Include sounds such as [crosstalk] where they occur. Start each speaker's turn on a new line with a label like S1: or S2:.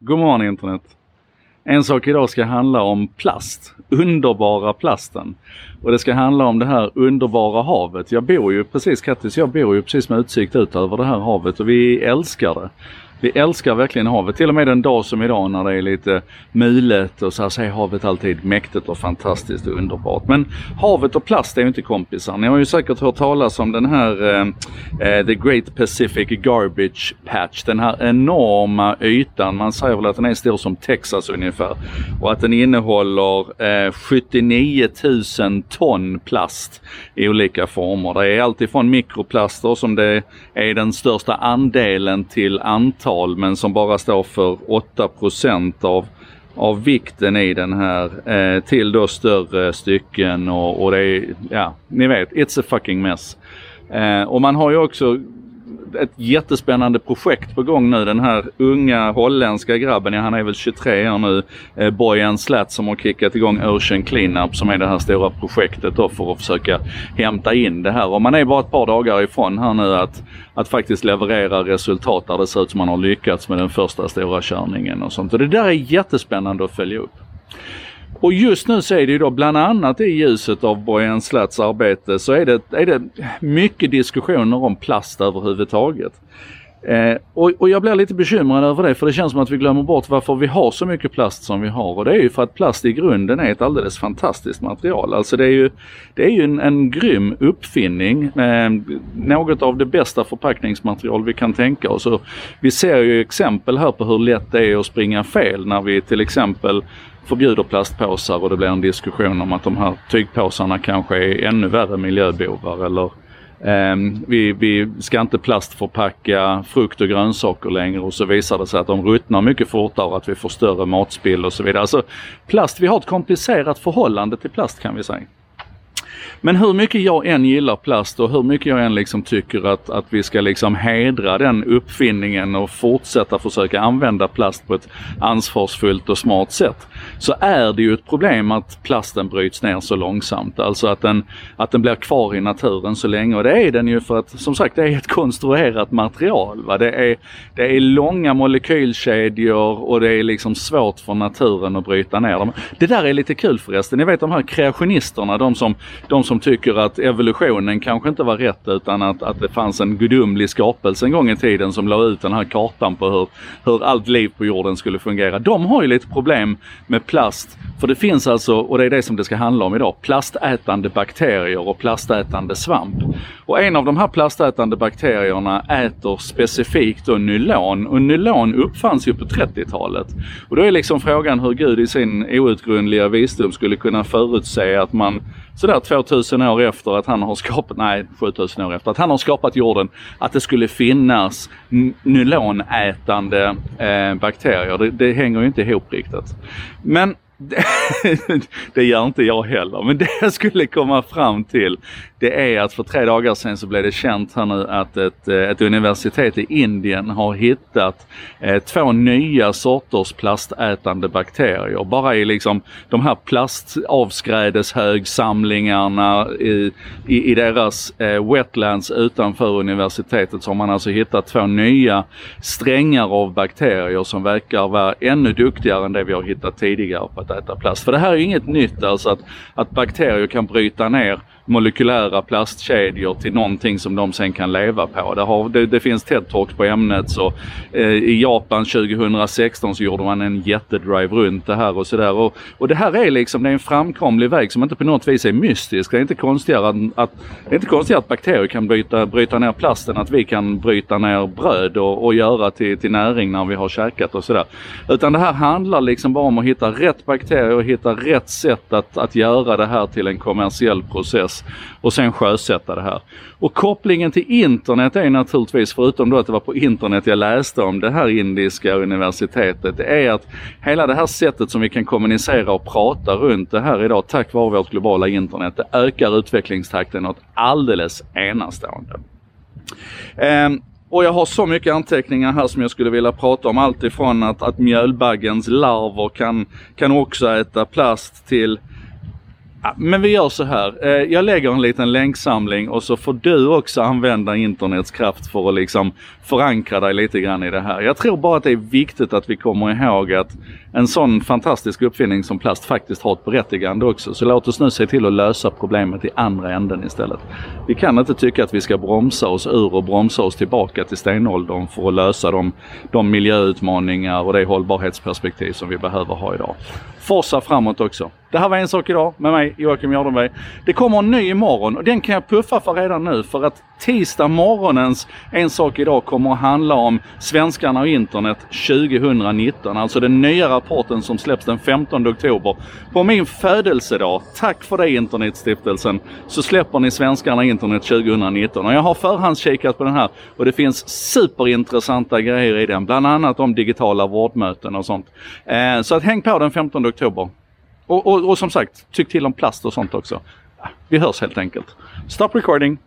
S1: God morgon internet! En sak idag ska handla om plast, underbara plasten. Och det ska handla om det här underbara havet. Jag bor ju precis, Kattis, jag bor ju precis med utsikt ut över det här havet och vi älskar det. Vi älskar verkligen havet. Till och med en dag som idag när det är lite mulet och så här så är havet alltid mäktigt och fantastiskt och underbart. Men havet och plast är ju inte kompisar. Ni har ju säkert hört talas om den här eh, eh The Great Pacific Garbage Patch. Den här enorma ytan. Man säger väl att den är stor som Texas ungefär. Och att den innehåller eh, 79 000 ton plast i olika former. Det är alltifrån mikroplaster som det är den största andelen till antal tal men som bara står för 8 av av vikten i den här eh, till då större stycken och, och det är, ja, ni vet, it's a fucking mess. Eh, och man har ju också ett jättespännande projekt på gång nu. Den här unga holländska grabben, ja han är väl 23 år nu, eh, Bojan Slat som har kickat igång Ocean Cleanup som är det här stora projektet då för att försöka hämta in det här. Och man är bara ett par dagar ifrån här nu att, att faktiskt leverera resultat där det ser ut som man har lyckats med den första stora körningen och sånt. Och det där är jättespännande att följa upp. Och just nu så är det ju då bland annat i ljuset av Bojan Slats arbete så är det, är det mycket diskussioner om plast överhuvudtaget. Eh, och, och, jag blir lite bekymrad över det för det känns som att vi glömmer bort varför vi har så mycket plast som vi har. Och det är ju för att plast i grunden är ett alldeles fantastiskt material. Alltså det är ju, det är ju en, en grym uppfinning. Eh, något av det bästa förpackningsmaterial vi kan tänka oss. Och vi ser ju exempel här på hur lätt det är att springa fel när vi till exempel förbjuder plastpåsar och det blir en diskussion om att de här tygpåsarna kanske är ännu värre miljöbovar eller Um, vi, vi, ska inte plastförpacka frukt och grönsaker längre och så visar det sig att de ruttnar mycket fortare och att vi får större matspill och så vidare. Alltså plast, vi har ett komplicerat förhållande till plast kan vi säga. Men hur mycket jag än gillar plast och hur mycket jag än liksom tycker att, att vi ska liksom hedra den uppfinningen och fortsätta försöka använda plast på ett ansvarsfullt och smart sätt. Så är det ju ett problem att plasten bryts ner så långsamt. Alltså att den, att den blir kvar i naturen så länge. Och det är den ju för att som sagt det är ett konstruerat material. Va? Det, är, det är långa molekylkedjor och det är liksom svårt för naturen att bryta ner dem. Det där är lite kul förresten. Ni vet de här kreationisterna, de som, de som tycker att evolutionen kanske inte var rätt utan att, att det fanns en gudomlig skapelse en gång i tiden som la ut den här kartan på hur, hur allt liv på jorden skulle fungera. De har ju lite problem med plast. För det finns alltså, och det är det som det ska handla om idag, plastätande bakterier och plastätande svamp. Och en av de här plastätande bakterierna äter specifikt då nylon och nylon uppfanns ju på 30-talet. Och då är liksom frågan hur Gud i sin outgrundliga visdom skulle kunna förutse att man sådär 2000 år efter att han har skapat, nej 7000 år efter att han har skapat jorden, att det skulle finnas nylonätande eh, bakterier. Det, det hänger ju inte ihop riktigt. Men [laughs] det gör inte jag heller, men det jag skulle komma fram till det är att för tre dagar sedan så blev det känt här nu att ett, eh, ett universitet i Indien har hittat eh, två nya sorters plastätande bakterier. Bara i liksom de här plastavskrädeshögsamlingarna i, i, i deras eh, wetlands utanför universitetet så har man alltså hittat två nya strängar av bakterier som verkar vara ännu duktigare än det vi har hittat tidigare på att äta plast. För det här är ju inget nytt alltså att, att bakterier kan bryta ner molekylära plastkedjor till någonting som de sen kan leva på. Det, har, det, det finns TED-talks på ämnet. Så, eh, I Japan 2016 så gjorde man en jättedrive runt det här och sådär. Och, och det här är liksom det är en framkomlig väg som inte på något vis är mystisk. Det är inte konstigare att, att, det är inte konstigare att bakterier kan bryta, bryta ner plasten, att vi kan bryta ner bröd och, och göra till, till näring när vi har käkat och sådär. Utan det här handlar liksom bara om att hitta rätt bakterier och hitta rätt sätt att, att göra det här till en kommersiell process och sen sjösätta det här. Och kopplingen till internet är naturligtvis, förutom då att det var på internet jag läste om det här indiska universitetet, det är att hela det här sättet som vi kan kommunicera och prata runt det här idag tack vare vårt globala internet, det ökar utvecklingstakten något alldeles enastående. Um, och jag har så mycket anteckningar här som jag skulle vilja prata om. Allt ifrån att, att mjölbaggens larver kan, kan också äta plast till men vi gör så här. Eh, jag lägger en liten länksamling och så får du också använda internets kraft för att liksom förankra dig lite grann i det här. Jag tror bara att det är viktigt att vi kommer ihåg att en sån fantastisk uppfinning som plast faktiskt har ett berättigande också. Så låt oss nu se till att lösa problemet i andra änden istället. Vi kan inte tycka att vi ska bromsa oss ur och bromsa oss tillbaka till stenåldern för att lösa de, de miljöutmaningar och det hållbarhetsperspektiv som vi behöver ha idag. Forsa framåt också. Det här var En sak idag med mig Joakim Jardenberg. Det kommer en ny imorgon och den kan jag puffa för redan nu för att tisdag morgonens En sak idag kommer att handla om svenskarna och internet 2019. Alltså den nya rapporten som släpps den 15 oktober. På min födelsedag, tack för det Internetstiftelsen, så släpper ni svenskarna och internet 2019. Och jag har förhandskikat på den här och det finns superintressanta grejer i den. Bland annat om digitala vårdmöten och sånt. Eh, så att häng på den 15 oktober. Och, och, och som sagt, tyck till om plast och sånt också. Vi hörs helt enkelt. Stop recording.